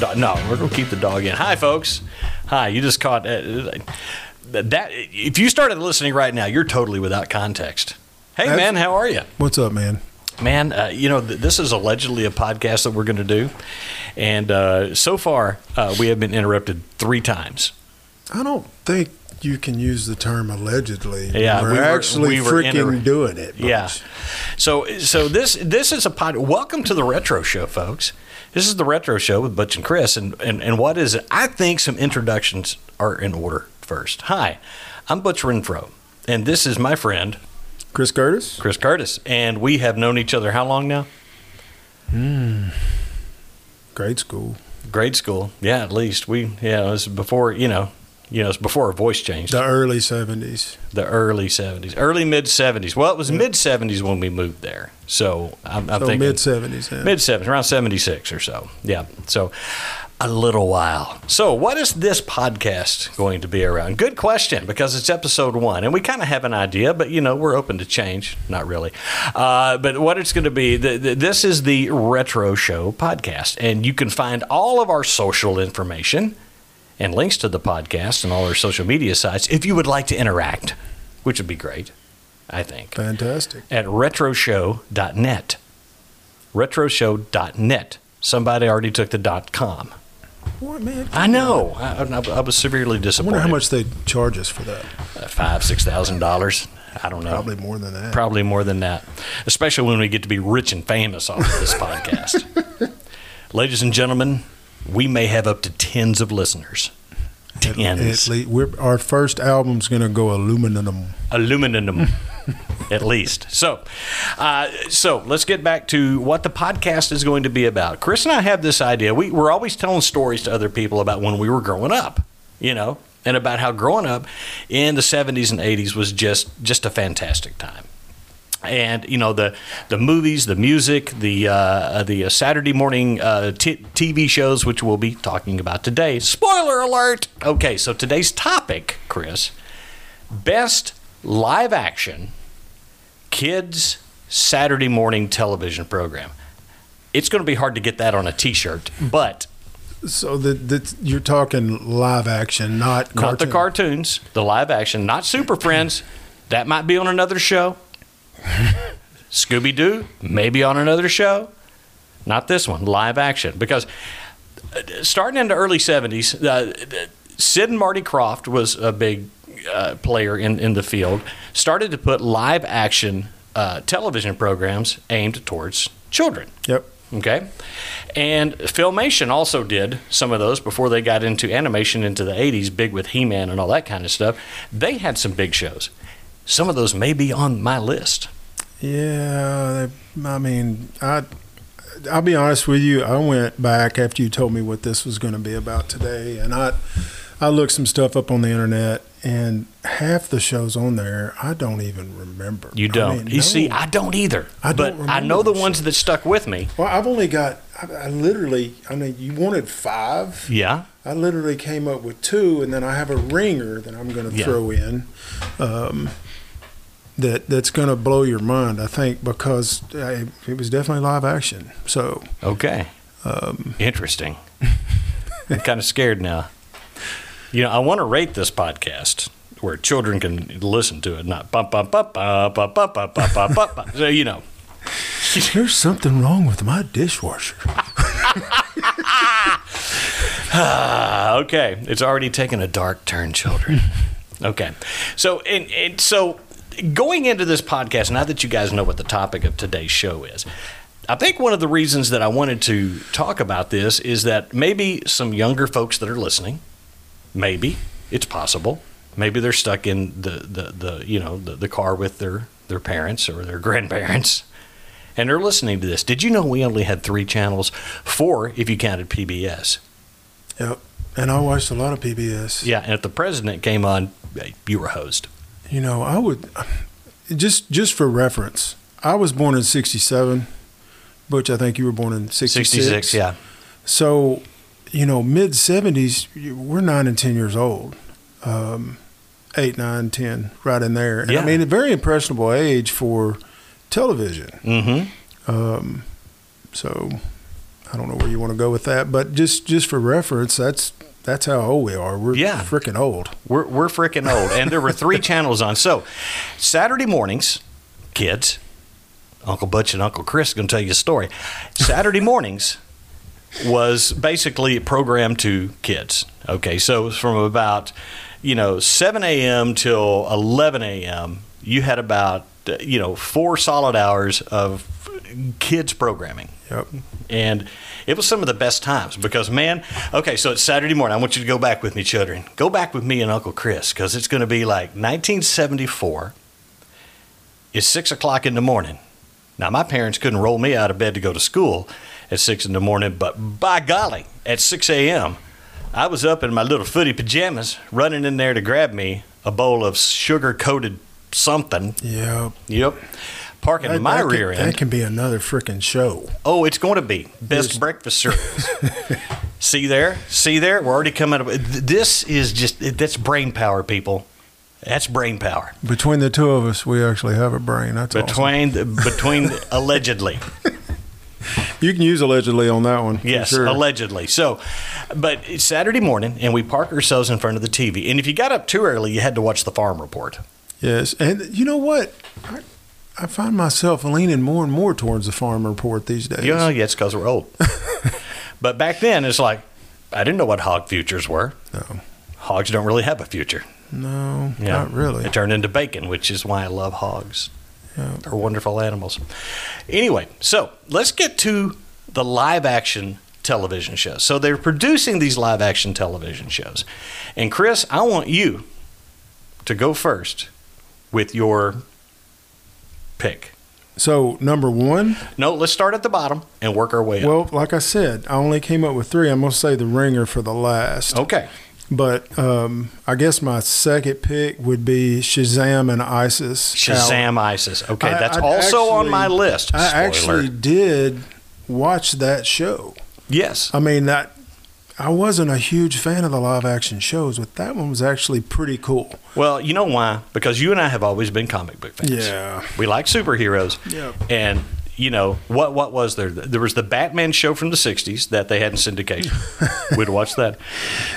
dog. No, we're gonna keep the dog in. Hi, folks. Hi. You just caught uh, that. If you started listening right now, you're totally without context. Hey, That's- man, how are you? What's up, man? Man, uh, you know, th- this is allegedly a podcast that we're going to do. And uh, so far, uh, we have been interrupted three times. I don't think you can use the term allegedly. Yeah, we're we were- actually we were freaking inter- doing it. Yeah. So, so this this is a pod. Welcome to the Retro Show, folks. This is the Retro Show with Butch and Chris. And, and, and what is it? I think some introductions are in order first. Hi, I'm Butch Renfro. And this is my friend, Chris Curtis. Chris Curtis. And we have known each other how long now? Hmm. Grade school. Grade school. Yeah, at least. We, yeah, it was before, you know, you know, it's before our voice changed. The early seventies. the early 70s, early mid 70s. Well, it was mid 70s when we moved there. So I'm, I'm So thinking mid seventies. mid 70s, around 76 or so. Yeah. So a little while. So what is this podcast going to be around? Good question because it's episode one and we kind of have an idea, but you know, we're open to change. Not really. Uh, but what it's going to be, the, the, this is the Retro Show podcast and you can find all of our social information and links to the podcast and all our social media sites if you would like to interact, which would be great, I think, Fantastic. at retroshow.net. Retroshow.net. Somebody already took the dot .com. What man? I know. I, I, I was severely disappointed. I wonder how much they charge us for that. Uh, Five, six thousand dollars. I don't know. Probably more than that. Probably more than that, especially when we get to be rich and famous off of this podcast. Ladies and gentlemen, we may have up to tens of listeners. At, Tens. at least, we're, our first album's going to go aluminum. aluminum at least so uh, so let's get back to what the podcast is going to be about chris and i have this idea we, we're always telling stories to other people about when we were growing up you know and about how growing up in the 70s and 80s was just just a fantastic time and you know the the movies, the music, the uh, the Saturday morning uh, t- TV shows, which we'll be talking about today. Spoiler alert! Okay, so today's topic, Chris, best live action kids Saturday morning television program. It's going to be hard to get that on a T-shirt, but So the, the, you're talking live action, not not the cartoons, the live action, not Super Friends. That might be on another show. Scooby Doo, maybe on another show. Not this one, live action. Because uh, starting in the early 70s, uh, Sid and Marty Krofft was a big uh, player in, in the field, started to put live action uh, television programs aimed towards children. Yep. Okay. And Filmation also did some of those before they got into animation into the 80s, big with He Man and all that kind of stuff. They had some big shows. Some of those may be on my list. Yeah, I mean, I I'll be honest with you. I went back after you told me what this was going to be about today, and I I looked some stuff up on the internet, and half the shows on there I don't even remember. You don't. mean, you see. I don't either. I but don't I know the ones those that stuck with me. well, I've only got. I, I literally. I mean, you wanted five. Yeah. I literally came up with two, and then I have a ringer that I'm going to Yeah. throw in. Um, that that's going to blow your mind, I think, because I, it was definitely live action. So Okay. um, Interesting. I'm kind of scared now. You know, I want to rate this podcast where children can listen to it, not bump, bump, bump, bump, bump, bump, bump, bump, bump, bump, bump. So, you know. there's something wrong with my dishwasher. Okay, it's already taken a dark turn, children. Okay, so and, and so going into this podcast, now that you guys know what the topic of today's show is, I think one of the reasons that I wanted to talk about this is that maybe some younger folks that are listening, maybe it's possible, maybe they're stuck in the the, the you know the, the car with their their parents or their grandparents. And they're listening to this. Did you know we only had three channels? Four if you counted PBS. Yep. And I watched a lot of PBS. Yeah, and if the president came on, you were host. You know, I would just just for reference. I was born in '67. Butch, I think you were born in '66. 66, yeah. So, you know, mid 70s, we're nine and 10 years old. Um, eight, nine, 10, right in there. And Yeah. I mean, a very impressionable age for television. Mm-hmm. Um, so, I don't know where you want to go with that, but just just for reference, that's that's how old we are. We're Yeah. freaking old. We're, we're freaking old. And there were three channels on. So, Saturday mornings, kids, Uncle Butch and Uncle Chris are going to tell you a story. Saturday mornings was basically programmed to kids. Okay, so it was from about, you know, 7 a.m. till 11 a.m., you had about, you know, four solid hours of kids programming Yep. and it was some of the best times because man okay so it's saturday morning. I want you to go back with me children. Go back with me and uncle chris because it's going to be like 1974 it's six o'clock in the morning. Now my parents couldn't roll me out of bed to go to school at six in the morning but by golly at 6 a.m i was up in my little footy pajamas running in there to grab me a bowl of sugar coated something. Yep. yep parking That, my that rear can, end That can be another freaking show. Oh, it's going to be best There's- breakfast cereals. See there, see there. We're already coming up. This is just that's brain power, people. That's brain power. Between the two of us, we actually have a brain. That's awesome. Between the, between allegedly, You can use allegedly on that one. yes, sure. allegedly. So, but it's Saturday morning, and we park ourselves in front of the TV. And if you got up too early, you had to watch the Farm Report. Yes, and you know what? I, I find myself leaning more and more towards the farm report these days. Yeah, yeah, it's because we're old. but back then, it's like I didn't know what hog futures were. No. Hogs don't really have a future. No, Yeah. not really. They turned into bacon, which is why I love hogs. Yeah. They're wonderful animals. Anyway, so let's get to the live action television shows. So they're producing these live action television shows. And Chris, I want you to go first with your pick. So number one, No, let's start at the bottom and work our way up. well, like I said, I only came up with three. I'm gonna say the ringer for the last. Okay. But um, I guess my second pick would be Shazam and ISIS. Shazam ISIS. Okay, I- that's I'd also on my list. I actually did watch that show. yes. I mean that. I wasn't a huge fan of the live action shows, but that one was actually pretty cool. Well, you know why? Because you and I have always been comic book fans. Yeah. We like superheroes. Yep. And you know what? What was there? There was the Batman show from the '60s that they had in syndication. We'd watch that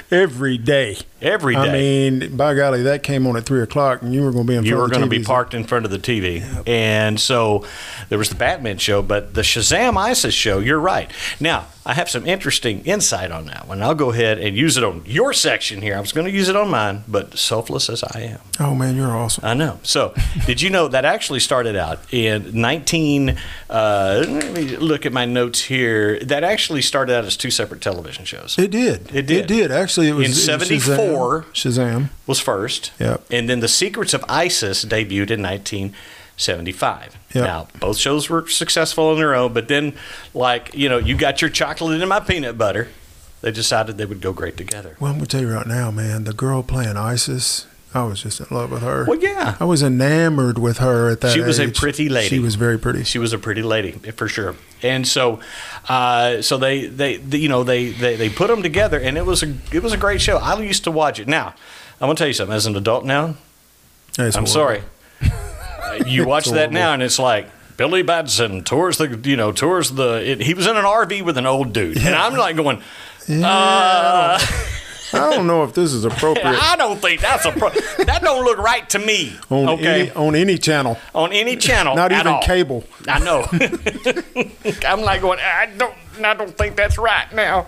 Every day. every day. I mean, by golly, that came on at three o'clock, and you were going to be in you were going to be parked in front of the TV, and so there was the Batman show, but the Shazam ISIS show. You're right. Now I have some interesting insight on that one. I'll go ahead and use it on your section here. I was going to use it on mine, but selfless as I am. Oh man, you're awesome. I know. So, did you know that actually started out in 19? Uh, let me look at my notes here. That actually started out as two separate television shows. It did. It did. It did. Actually, it was In 74. Shazam. Shazam. Was first. Yep. And then the Secrets of ISIS debuted in 1975. Yep. Now, both shows were successful on their own, but then, like you know, you got your chocolate and my peanut butter. They decided they would go great together. Well, I'm gonna tell you right now, man. The girl playing ISIS, I was just in love with her. Well, yeah. I was enamored with her at that She was a pretty lady. She was very pretty. She was a pretty lady for sure. And so, uh, so they, they, they, you know, they, they, they put them together, and it was a, it was a great show. I used to watch it. Now, I'm gonna tell you something. As an adult now, It's I'm horrible. sorry. You watch that horrible. now, and it's like Billy Batson tours the, you know, tours the. It, he was in an RV with an old dude, and I'm like going, Yeah, uh, I don't know if this is appropriate I don't think that's a pro- that don't look right to me. on okay, any on any channel, on any channel, not even all. cable. I know. I'm like going. I don't. I don't think that's right now.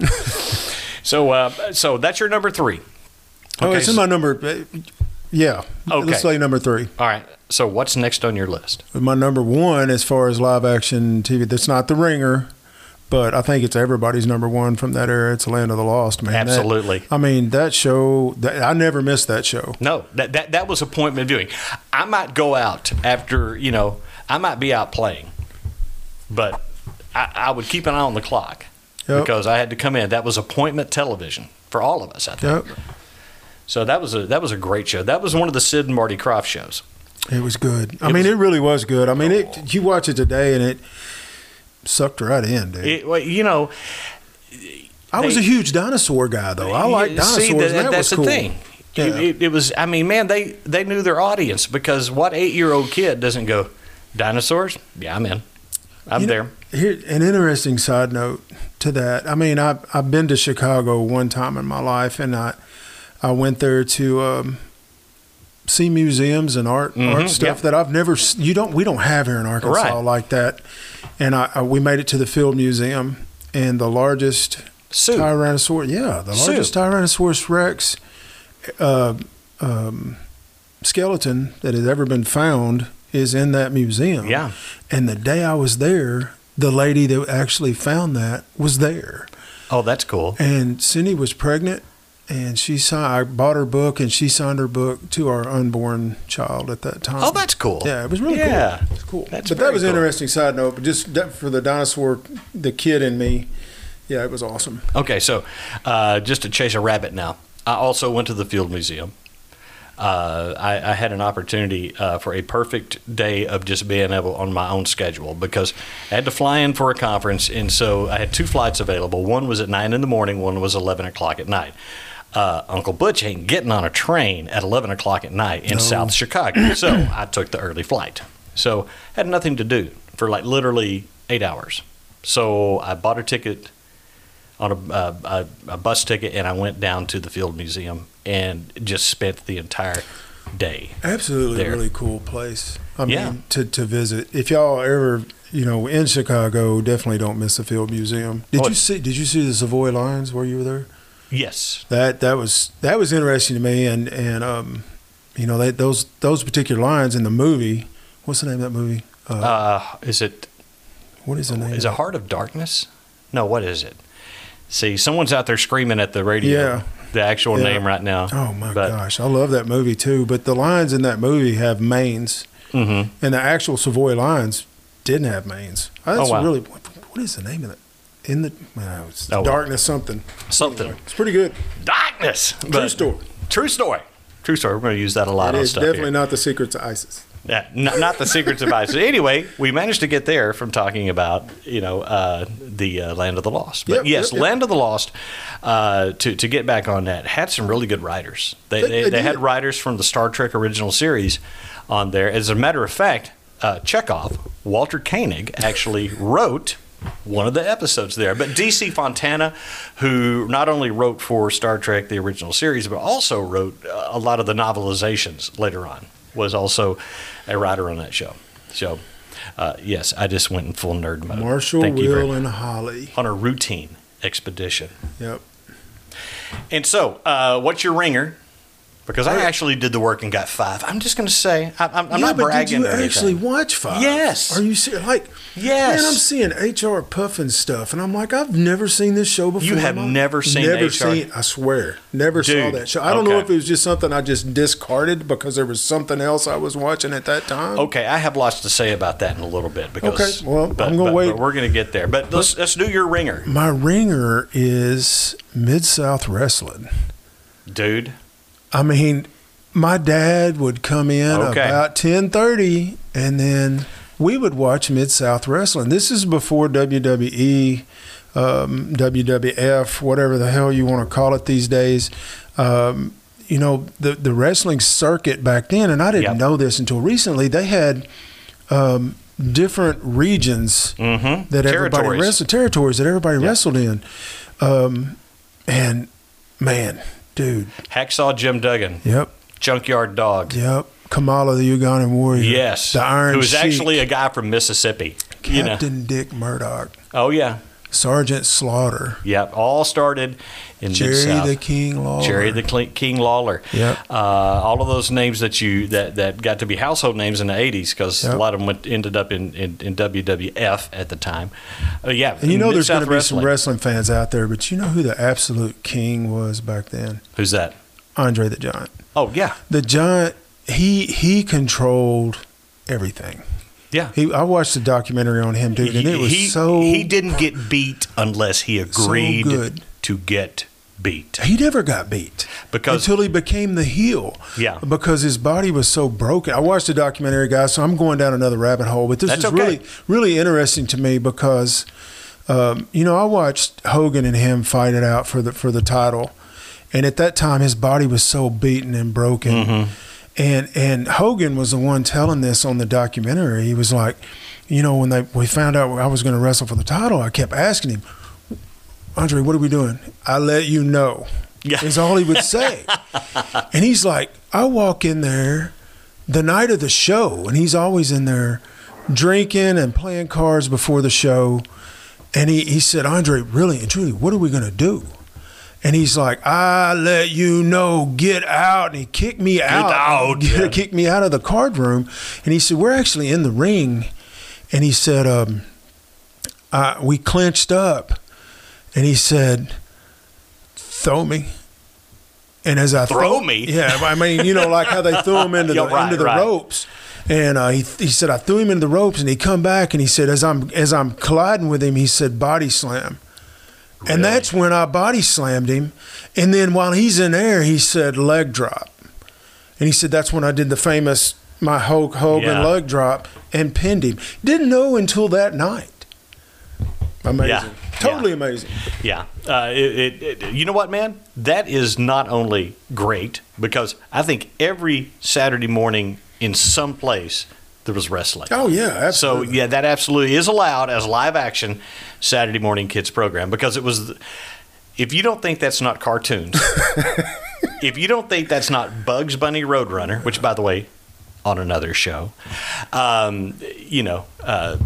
so, uh, so that's your number three. Oh, Okay, it's in my number. uh, Yeah. Okay. Let's say number three. All right. So, what's next on your list? My number one, as far as live action TV, that's not The Ringer, but I think it's everybody's number one from that era. It's Land of the Lost, man. That- Absolutely. I mean, that show. That, I never missed that show. No, that, that that was appointment viewing. I might go out after you know. I might be out playing, but I, I would keep an eye on the clock Yep. because I had to come in. That was appointment television for all of us. I think. Yep. So that was a that was a great show. That was one of the Sid and Marty Krofft shows. It was good. I It mean, was- it really was good. I mean, it. You watch it today, and it sucked right in, dude. It, well, you know, I was a huge dinosaur guy, though. I like dinosaurs. See, that, that that's was cool. the thing. Yeah. It, it, was. I mean, man, they they knew their audience because what eight year old kid doesn't go dinosaurs? Yeah, I'm in. I'm You know, there. here an interesting side note to that. I mean, I've I've been to Chicago one time in my life, and I I went there to um, see museums and art Mhm, art stuff yeah. that I've never you don't we don't have here in Arkansas Right. like that. And I, I we made it to the Field Museum, and the largest Sue. Tyrannosaurus, yeah, the Sue. largest Tyrannosaurus Rex uh, um, skeleton that has ever been found is in that museum. Yeah. And the day I was there, the lady that actually found that was there. Oh, that's cool. And Cindy was pregnant, and she signed. I bought her book, and she signed her book to our unborn child at that time. Oh, that's cool. yeah, it was really cool. Yeah. cool. It's cool. That's but that was an cool. interesting side note. But just for the dinosaur, the kid in me, yeah, it was awesome. Okay, so uh, just to chase a rabbit now, I also went to the Field Museum. Uh, I, I had an opportunity uh, for a perfect day of just being able on my own schedule because I had to fly in for a conference, and so I had two flights available. One was at nine in the morning, one was eleven o'clock at night. Uh, Uncle Butch ain't getting on a train at eleven o'clock at night in South Chicago, so I took the early flight. So had nothing to do for like literally eight hours. So I bought a ticket on a, uh, a, a bus ticket and I went down to the Field Museum and just spent the entire day. Absolutely, there. really cool place. I Yeah. mean, to to visit. If y'all ever, you know, in Chicago, definitely don't miss the Field Museum. Did Oh, you see? Did you see the Tsavo Lions while you were there? Yes. That that was that was interesting to me, and and um, you know, they, those those particular lines in the movie. What's the name of that movie? Uh, Uh, is it what is the name? is it Heart of Darkness? No, what is it? See, someone's out there screaming at the radio. Yeah. The actual Yeah. name right now. Oh my But- gosh, I love that movie too. But the lions in that movie have manes, Mhm. and the actual Tsavo lions didn't have manes. That's Oh, wow. really what, what is the name of that? In the well, it's Oh, well. darkness something. Something. It's pretty good. Darkness. True But- story. True story. True story. We're going to use that a lot It on is stuff definitely here. not the secrets of ISIS. Yeah, not, not the secrets of ISIS. Anyway, we managed to get there from talking about you know uh, the uh, Land of the Lost. But Yep, yes, yep, yep. Land of the Lost. Uh, to to get back on that, had some really good writers. They They- they, they they had writers from the Star Trek original series on there. As a matter of fact, uh, Chekov, Walter Koenig, actually wrote. One of the episodes there, but DC Fontana, who not only wrote for Star Trek the original series, but also wrote uh, a lot of the novelizations later on, was also a writer on that show. So, uh, yes, I just went in full nerd mode. Marshall, Thank Will, and Holly. on a routine expedition. Yep. And so, uh, what's your ringer? Because I actually did the work and got five. I'm just going to say I, I'm, I'm yeah, not but bragging. did you actually watch Five? Yes. Are you serious? Like, Yes. Man, I'm seeing HR Pufnstuf, and I'm like, I've never seen this show before. You have never seen never HR? seen. I swear, never saw that show. I don't know if it was just something I just discarded because there was something else I was watching at that time. Okay, I have lots to say about that in a little bit. Because, Okay, well, but, I'm gonna wait. But we're going to get there. But let's let's do your ringer, My ringer is Mid South Wrestling. dude. I mean, my dad would come in Okay. about ten thirty, and then we would watch Mid South Wrestling. This is before WWE, um, WWF, whatever the hell you want to call it these days. Um, you know, the the wrestling circuit back then, and I didn't Yep. know this until recently. They had um, different regions Mm-hmm. that everybody wrestled territories that everybody wrestled in, um, and man, dude, Hacksaw Jim Duggan, yep. Junkyard Dog. Yep. Kamala, the Ugandan warrior. Yes, The Iron who was Sheik. actually a guy from Mississippi. You know. Captain Dick Murdoch. Oh yeah, Sergeant Slaughter. Yep, all started in Jerry the King Lawler. Jerry the Cle- King Lawler. Yep. Uh, all of those names that you that, that got to be household names in the '80s because Yep. a lot of them went, ended up in, in, in WWF at the time. Uh, yeah, And you know there's going to be some wrestling fans out there, but you know who the absolute king was back then? Who's that? Andre the Giant. Oh yeah, The Giant, he he controlled everything. Yeah. He, I watched the documentary on him, dude, and it was he, so he didn't get beat unless he agreed good. to get beat. He never got beat Because- until he became the heel. Yeah. because his body was so broken. I watched the documentary, guys, so I'm going down another rabbit hole. But this That's is okay. really, really interesting to me because, um, you know, I watched Hogan and him fight it out for the for the title, and at that time his body was so beaten and broken, Mm-hmm. And and Hogan was the one telling this on the documentary. He was like, you know, when they we found out I was going to wrestle for the title, I kept asking him, Andre, what are we doing? I let you know. Yeah. Is all he would say. and he's like, I walk in there the night of the show, and he's always in there drinking and playing cards before the show. And he, he said, Andre, really and truly, what are we going to do? And he's like, I let you know, get out. And he kicked me out. out, yeah. Kicked me out of the card room. And he said, We're actually in the ring. And he said, um, uh, We clinched up. And he said, Throw me. And as I Throw me? yeah, I mean, you know, like how they threw him into the Yeah, right, into the right. ropes. And uh, he, he said, I threw him into the ropes, and he come back, and he said, as I'm as I'm colliding with him, he said, body slam. And that's when I body slammed him. And then while he's in there, he said leg drop. And he said that's when I did the famous my Hulk Hogan Yeah. leg drop and pinned him. Didn't know until that night. Amazing. Yeah. Totally Yeah. amazing. Yeah. Uh, it, it, it- you know what, man? That is not only great because I think every Saturday morning in some place there was wrestling. Oh yeah, So yeah, that absolutely is allowed as live action Saturday morning kids program because it was. If you don't think that's not cartoons, if you don't think that's not Bugs Bunny Roadrunner, which by the way, on another show, um, you know, uh,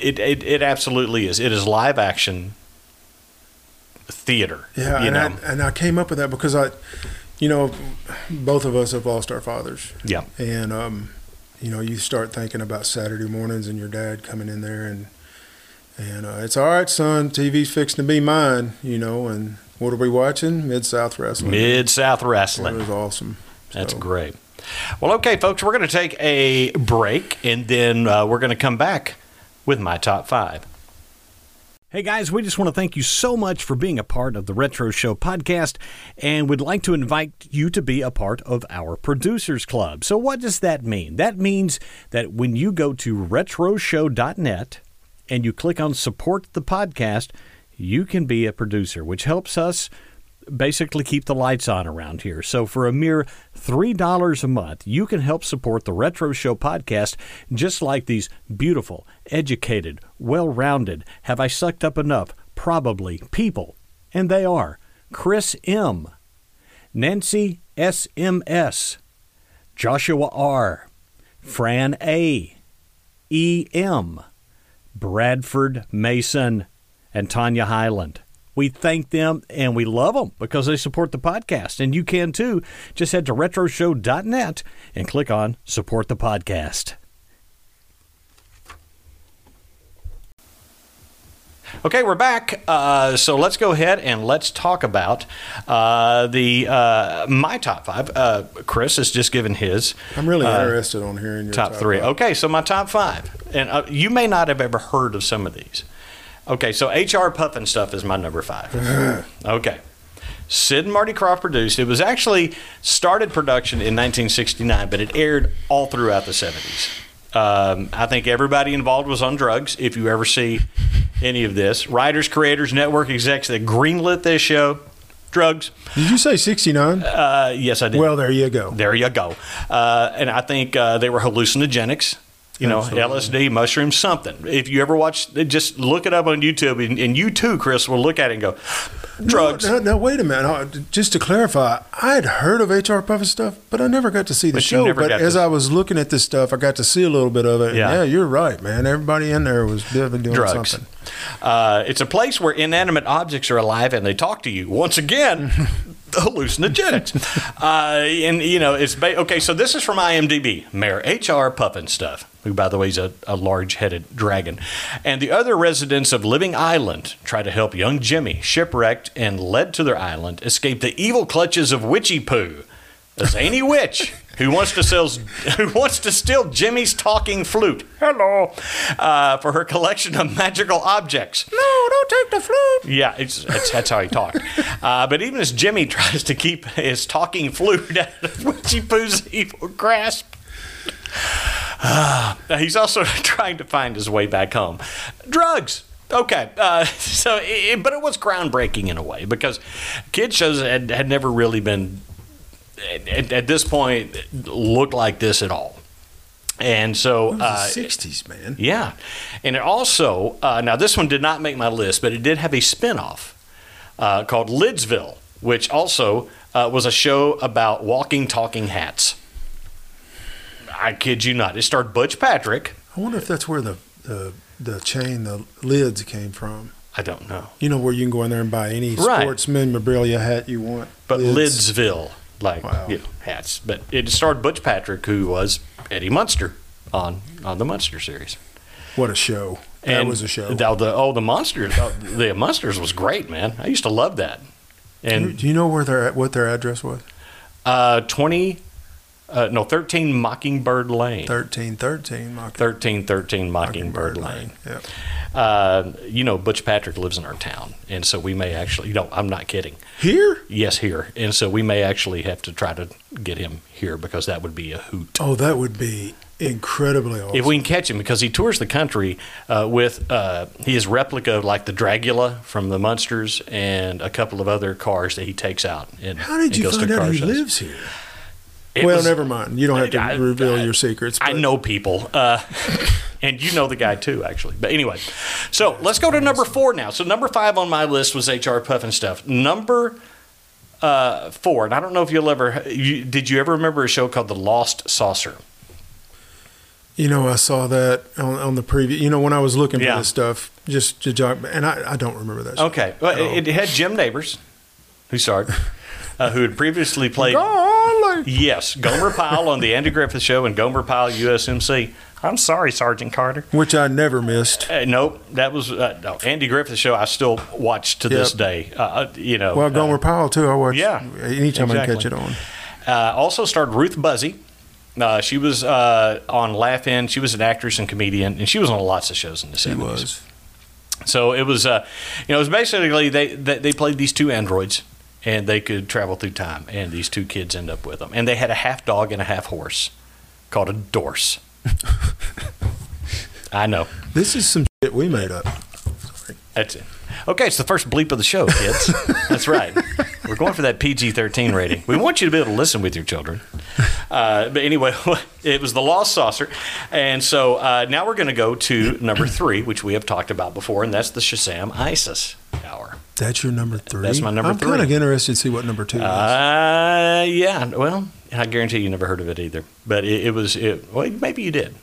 it, it it absolutely is. It is live action theater. Yeah, and. I, and I came up with that because I, you know, both of us have lost our fathers, yeah. and um, you know, you start thinking about Saturday mornings and your dad coming in there and and uh, it's all right, son. TV's fixing to be mine, you know. And what are we watching? Mid South Wrestling. Mid South It Wrestling. was awesome. That's So, great. Well, okay, folks, we're going to take a break and then uh, we're going to come back with my top five. Hey guys, we just want to thank you so much for being a part of the Retro Show podcast and we'd like to invite you to be a part of our producers club. So what does that mean? That means that when you go to retroshow.net and you click on support the podcast, you can be a producer, which helps us basically keep the lights on around here. So for a mere $3 a month, you can help support the Retro Show podcast just like these beautiful, educated, well-rounded, have I sucked up enough? Probably people. And they are Chris M, Nancy SMS, Joshua R, Fran A, E M, Bradford Mason, and Tanya Highland. We thank them and we love them because they support the podcast. And you can too. Just head to retroshow.net and click on support the podcast. Okay, we're back. Uh, so let's go ahead and let's talk about uh, the uh, my top five. Uh, Chris has just given his. I'm really uh, interested on hearing your top, three. five. Okay, so my top five, and uh, you may not have ever heard of some of these. Okay, so HR Pufnstuf is my number five. okay. Sid and Marty Krofft produced. It was actually started production in 1969, but it aired all throughout the 70s. Um, I think everybody involved was on drugs. If you ever see any of this, writers, creators, network execs that greenlit this show, drugs. Did you say 69? Uh, yes, I did. well, there you go. There you go. Uh, and I think uh, they were hallucinogenics. You know, Absolutely. LSD, mushrooms, something. If you ever watch, just look it up on YouTube, and, and you too, Chris, will look at it and go, drugs. Now, now, wait a minute. Just to clarify, I had heard of HR Pufnstuf, but I never got to see the But show. But as to- I was looking at this stuff, I got to see a little bit of it. Yeah. Yeah, you're right, man. Everybody in there was doing drugs. something. Uh, it's a place where inanimate objects are alive and they talk to you. Once again, hallucinogenics. uh, and you know, it's ba- okay. So this is from IMDb. Mayor H.R. Pufnstuf. Who, by the way, is a, a large-headed dragon, and the other residents of Living Island try to help young Jimmy, shipwrecked and led to their island, escape the evil clutches of Witchiepoo, a zany witch who wants to sell, who wants to steal Jimmy's talking flute. Hello, uh, for her collection of magical objects. No, don't take the flute. Yeah, it's, it's, that's how he talked. Uh, but even as Jimmy tries to keep his talking flute out of Witchiepoo's evil grasp, uh, he's also trying to find his way back home. Drugs. Okay, uh, so it, but it was groundbreaking in a way because kid shows had, had never really been at, at this point look like this at all. And so, uh, sixties, man. yeah, and it also uh, now this one did not make my list, but it did have a spinoff uh, called Lidsville, which also uh, was a show about walking, talking hats. I kid you not. It starred Butch Patrick. I wonder if that's where the the, the chain, the lids came from. I don't know, You know where you can go in there and buy any Right. sports memorabilia hat you want. but Lids. Lidsville, like Wow. you know, hats. But it starred Butch Patrick, who was Eddie Munster on on the Munster series. What a show! That was a show. The, the, oh, the Monsters, oh, the Munsters was great, man. I used to love that. And Do you know where their what their address was? Uh, 20, uh, no, 13 Mockingbird Lane. Thirteen thirteen. Mock- 1313 Mockingbird, Lane. Yep. Uh, you know, Butch Patrick lives in our town. And so we may actually, you know, I'm not kidding. Here? Yes, here. And so we may actually have to try to get him here because that would be a hoot. Oh, that would be incredibly awesome. If we can catch him, because he tours the country uh, with uh, his replica of like the Dragula from the Munsters and a couple of other cars that he takes out. And, How did you goes find out he shows. lives here? It well, was- never mind. You don't have to I- reveal I- your secrets. I know people, uh, and you know the guy too, actually. But anyway, so let's go to number four now. So number five on my list was HR Pufnstuf. Number uh, four, and I don't know if you'll ever you, did you ever remember a show called The Lost Saucer? You know, I saw that on, on the preview. You know, when I was looking Yeah. for this stuff, just to jog, and I, I don't remember that. show. Okay, well, it, it had Jim Nabors, who starred, uh, who had previously played. Golly. Yes, Gomer Pyle on the Andy Griffith Show and Gomer Pyle USMC. I'm sorry, Sergeant Carter. Which I never missed. Uh, nope, that was uh, no Andy Griffith show. I still watch to this day. Uh, Uh, you know, Well, uh, Gomer Powell too. I watch. yeah, anytime I catch it on. Uh, also starred Ruth Buzzi. Uh, she was uh, on Laugh In. She was an actress and comedian, and she was on lots of shows in the She 70s. was. So it was, uh, you know, it was basically they, they they played these two androids, and they could travel through time, and these two kids end up with them, and they had a half dog and a half horse, called a dorse. I know. This is some shit we made up. That's it. Okay, it's the first bleep of the show, kids. That's right. We're going for that PG 13 rating. We want you to be able to listen with your children. Uh, but anyway, it was the Lost Saucer. And so uh, now we're going to go to number three, which we have talked about before, and that's the Shazam ISIS hour. That's your number three. That's my number I'm kind of interested to see what number two is. Uh, yeah, well, I guarantee you never heard of it either. But it, it was, it, well, maybe you did.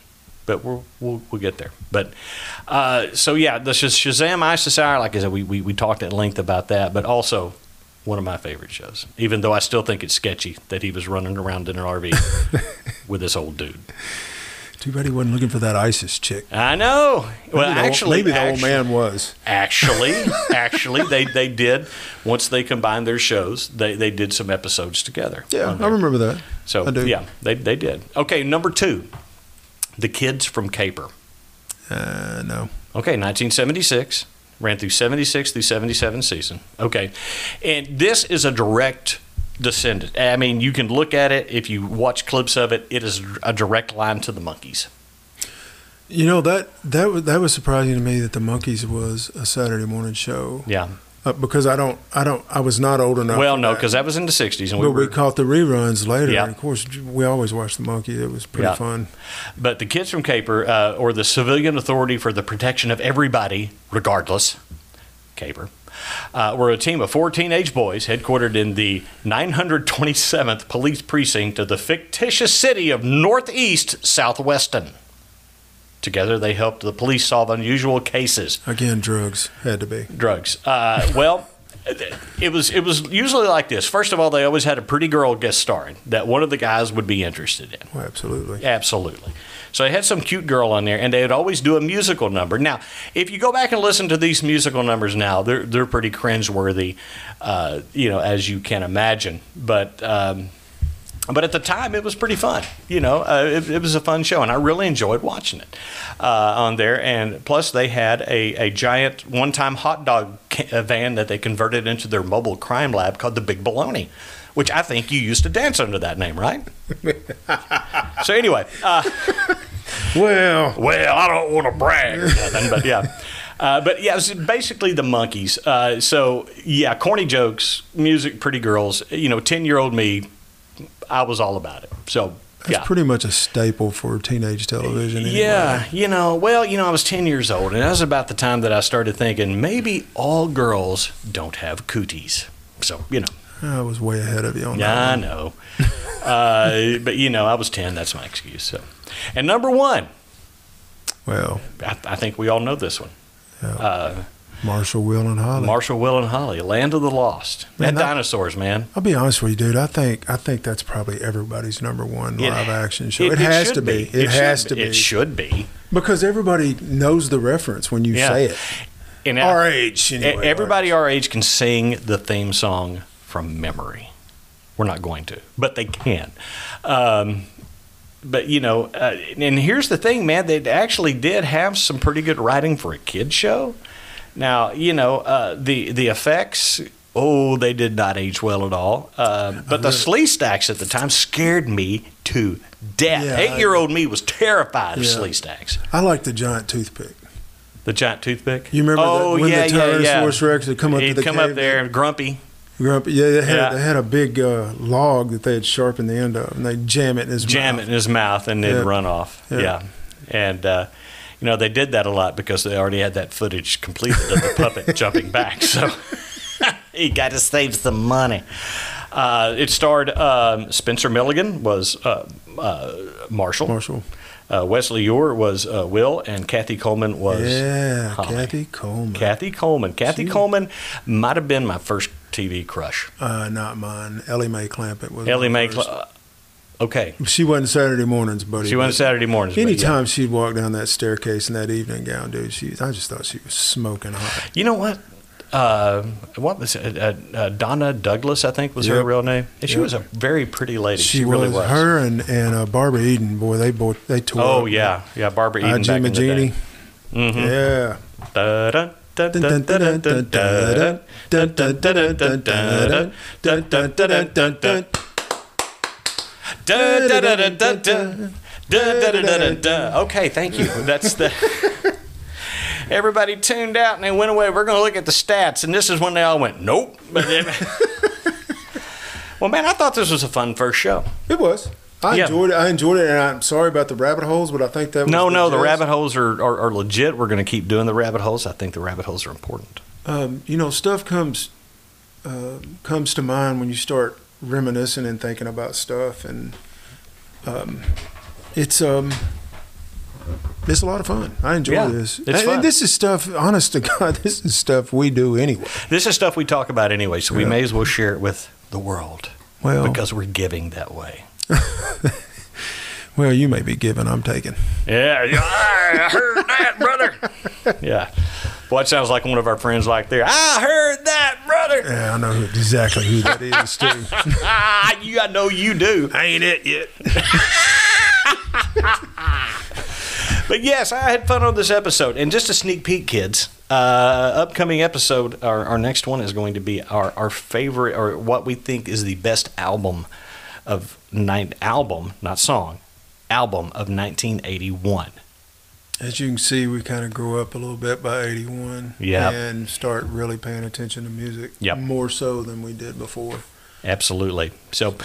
But we'll, we'll, we'll get there. But uh, so, yeah, the Shazam ISIS Hour, like I said, we, we, we talked at length about that, but also one of my favorite shows, even though I still think it's sketchy that he was running around in an RV with this old dude. Too bad he wasn't looking for that ISIS chick. I know. Well, Maybe the old- actually, maybe the old man was. Actually, actually, they, they did. Once they combined their shows, they, they did some episodes together. Yeah, I remember that. So I do. yeah, they they did. Okay, number two, the kids from Caper. Uh, no. Okay, 1976 ran through 76 through 77 season. Okay, and this is a direct descendant. I mean, you can look at it if you watch clips of it. It is a direct line to the Monkees. You know that that was that was surprising to me that the Monkees was a Saturday morning show Yeah. uh, because I don't I don't I was not old enough. Well, no, that. because that was in the 60s, and we but were. we caught the reruns later. Yeah. And of course, we always watched the Monkey. It was pretty Yeah. fun. But the kids from Caper, uh, or the Civilian Authority for the Protection of Everybody, regardless, Caper, uh, were a team of four teenage boys headquartered in the 927th Police Precinct of the fictitious city of Northeast Southweston. Together, they helped the police solve unusual cases Again, drugs had to be. drugs. Uh, well, it was it was usually like this. First of all, they always had a pretty girl guest starring that one of the guys would be interested in. Well, absolutely. Absolutely. So they had some cute girl on there, and they would always do a musical number. Now, if you go back and listen to these musical numbers now, they're they're pretty cringeworthy, uh, you know, as you can imagine. But um, but at the time, it was pretty fun. You know, uh, it, it was a fun show, and I really enjoyed watching it uh, on there. And plus, they had a, a giant one-time hot dog ca- uh, van that they converted into their mobile crime lab called the Big Baloney, which I think you used to dance under that name, right? so anyway, uh, Well, well, I don't want to brag or nothing, but yeah. Uh, but yeah, it was basically the Monkees. Uh, so yeah, corny jokes, music, pretty girls. You know, ten year old me I was all about it. So That's yeah. pretty much a staple for teenage television. Anyway. Yeah, you know, well, you know, I was 10 years old, and that was about the time that I started thinking maybe all girls don't have cooties. So, you know, I was way ahead of you on yeah, I that. know. uh, but, you know, I was 10. That's my excuse. So, And number one, Well, I, I think we all know this one. Yeah. Uh, Marshall, Will, and Holly. Marshall, Will, and Holly, Land of the Lost. Man, that I- dinosaurs, man. I'll be honest with you, dude. I think I think that's probably everybody's number one It- live action show. It, has should to be. It, should has be. to be It should be. because everybody knows the reference when you Yeah. say it. And Our age, E- anyway. Everybody our age can sing the theme song from memory. We're not going to, but they can. Um, but you know, uh, and here's the thing, man. They actually did have some pretty good writing for a kid show. Now, you know, uh, the the effects. Oh, they did not age well at all. Uh, but the Sleestaks at the time scared me to death. Yeah, Eight year old me was terrified of Yeah. Sleestaks. I like the giant toothpick. The giant toothpick. You remember oh, that when yeah, the yeah, yeah. Rex would come up He'd to the come up cave? there, grumpy. Grumpy. Yeah, they had, Yeah. they had a big uh, log that they had sharpened the end of, and they jam it in his jam mouth. it in his mouth and it'd run off. Yeah. Yeah. And, uh, you know, they did that a lot because they already had that footage completed of the puppet jumping back. So he got to save some money. Uh, it starred um, Spencer Milligan was uh, uh, Marshall. Marshall. Uh, Wesley Ure was uh, Will, and Kathy Coleman was Yeah, Holly. Kathy Coleman. Kathy Coleman. Kathy She- Coleman might have been my first TV crush. Uh, not mine. Ellie Mae Clampett was. Ellie my Mae. first. Cl- okay. She wasn't Saturday mornings, buddy. She went but Saturday mornings. but yeah. She'd walk down that staircase in that evening gown, dude, she I just thought she was smoking hot. You know what? Uh, what was it? Uh, uh, Donna Douglas, I think, was her real name. And she Yep. was a very pretty lady. She, She, really was, was. her and and uh, Barbara Eden. Boy, they both they tore. Oh up. yeah, yeah. Barbara Eden back Jimmy in the day. Jeannie. Mm-hmm. Yeah. Dun, Da da da da da da. Da, da, da, da, da. Okay, thank you. That's the. Everybody tuned out and they went away. We're going to look at the stats. And this is when they all went, nope. Well, man, I thought this was a fun first show. It was. I Yeah. enjoyed it. I enjoyed it, and I'm sorry about the rabbit holes, but I think that was No, no, the rabbit holes are, are, are legit. We're going to keep doing the rabbit holes. I think the rabbit holes are important. Um, you know, stuff comes uh, comes to mind when you start reminiscing and thinking about stuff, and um, it's um, it's a lot of fun. I enjoy Yeah, this. it's and, fun. and this is stuff. Honest to God, this is stuff we do anyway. This is stuff we talk about anyway, so we Yeah. may as well share it with the world Well, because we're giving that way. well, you may be giving. I'm taking. Yeah, I heard that, brother. yeah. Boy, it sounds like one of our friends like there. I heard that, brother. Yeah, I know who, exactly who that is too. You, I know you do. Ain't it yet? But yes, I had fun on this episode. And just a sneak peek, kids. Uh, upcoming episode, our, our next one is going to be our, our favorite, or what we think is the best album of nine album, not song, album of 1981. As you can see, we kind of grew up a little bit by '81. Yep. And start really paying attention to music. Yep. More so than we did before. Absolutely. So,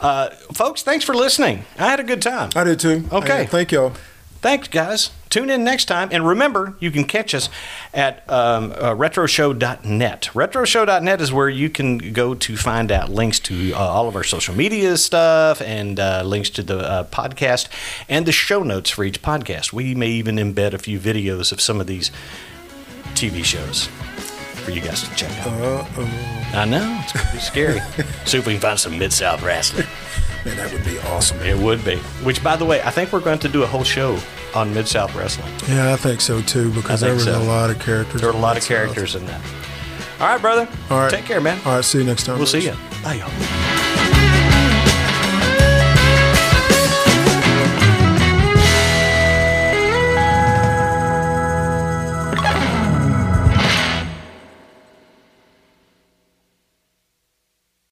uh, folks, thanks for listening. I had a good time. I did too. Okay. Uh, thank y'all. Thanks, guys. Tune in next time. And remember, you can catch us at um, uh, retroshow.net. Retroshow.net is where you can go to find out links to uh, all of our social media stuff and uh, links to the uh, podcast and the show notes for each podcast. We may even embed a few videos of some of these TV shows for you guys to check out. Uh oh. I know, it's going to be scary. See if we can find some Mid South wrestling. Man, that would be awesome. It would be. Which, by the way, I think we're going to do a whole show on Mid South Wrestling. Yeah, I think so too because there was so. a lot of characters. There are a lot of characters in that. All right, brother. All right. Take care, man. All right, see you next time. We'll see Bruce. you. Bye, y'all.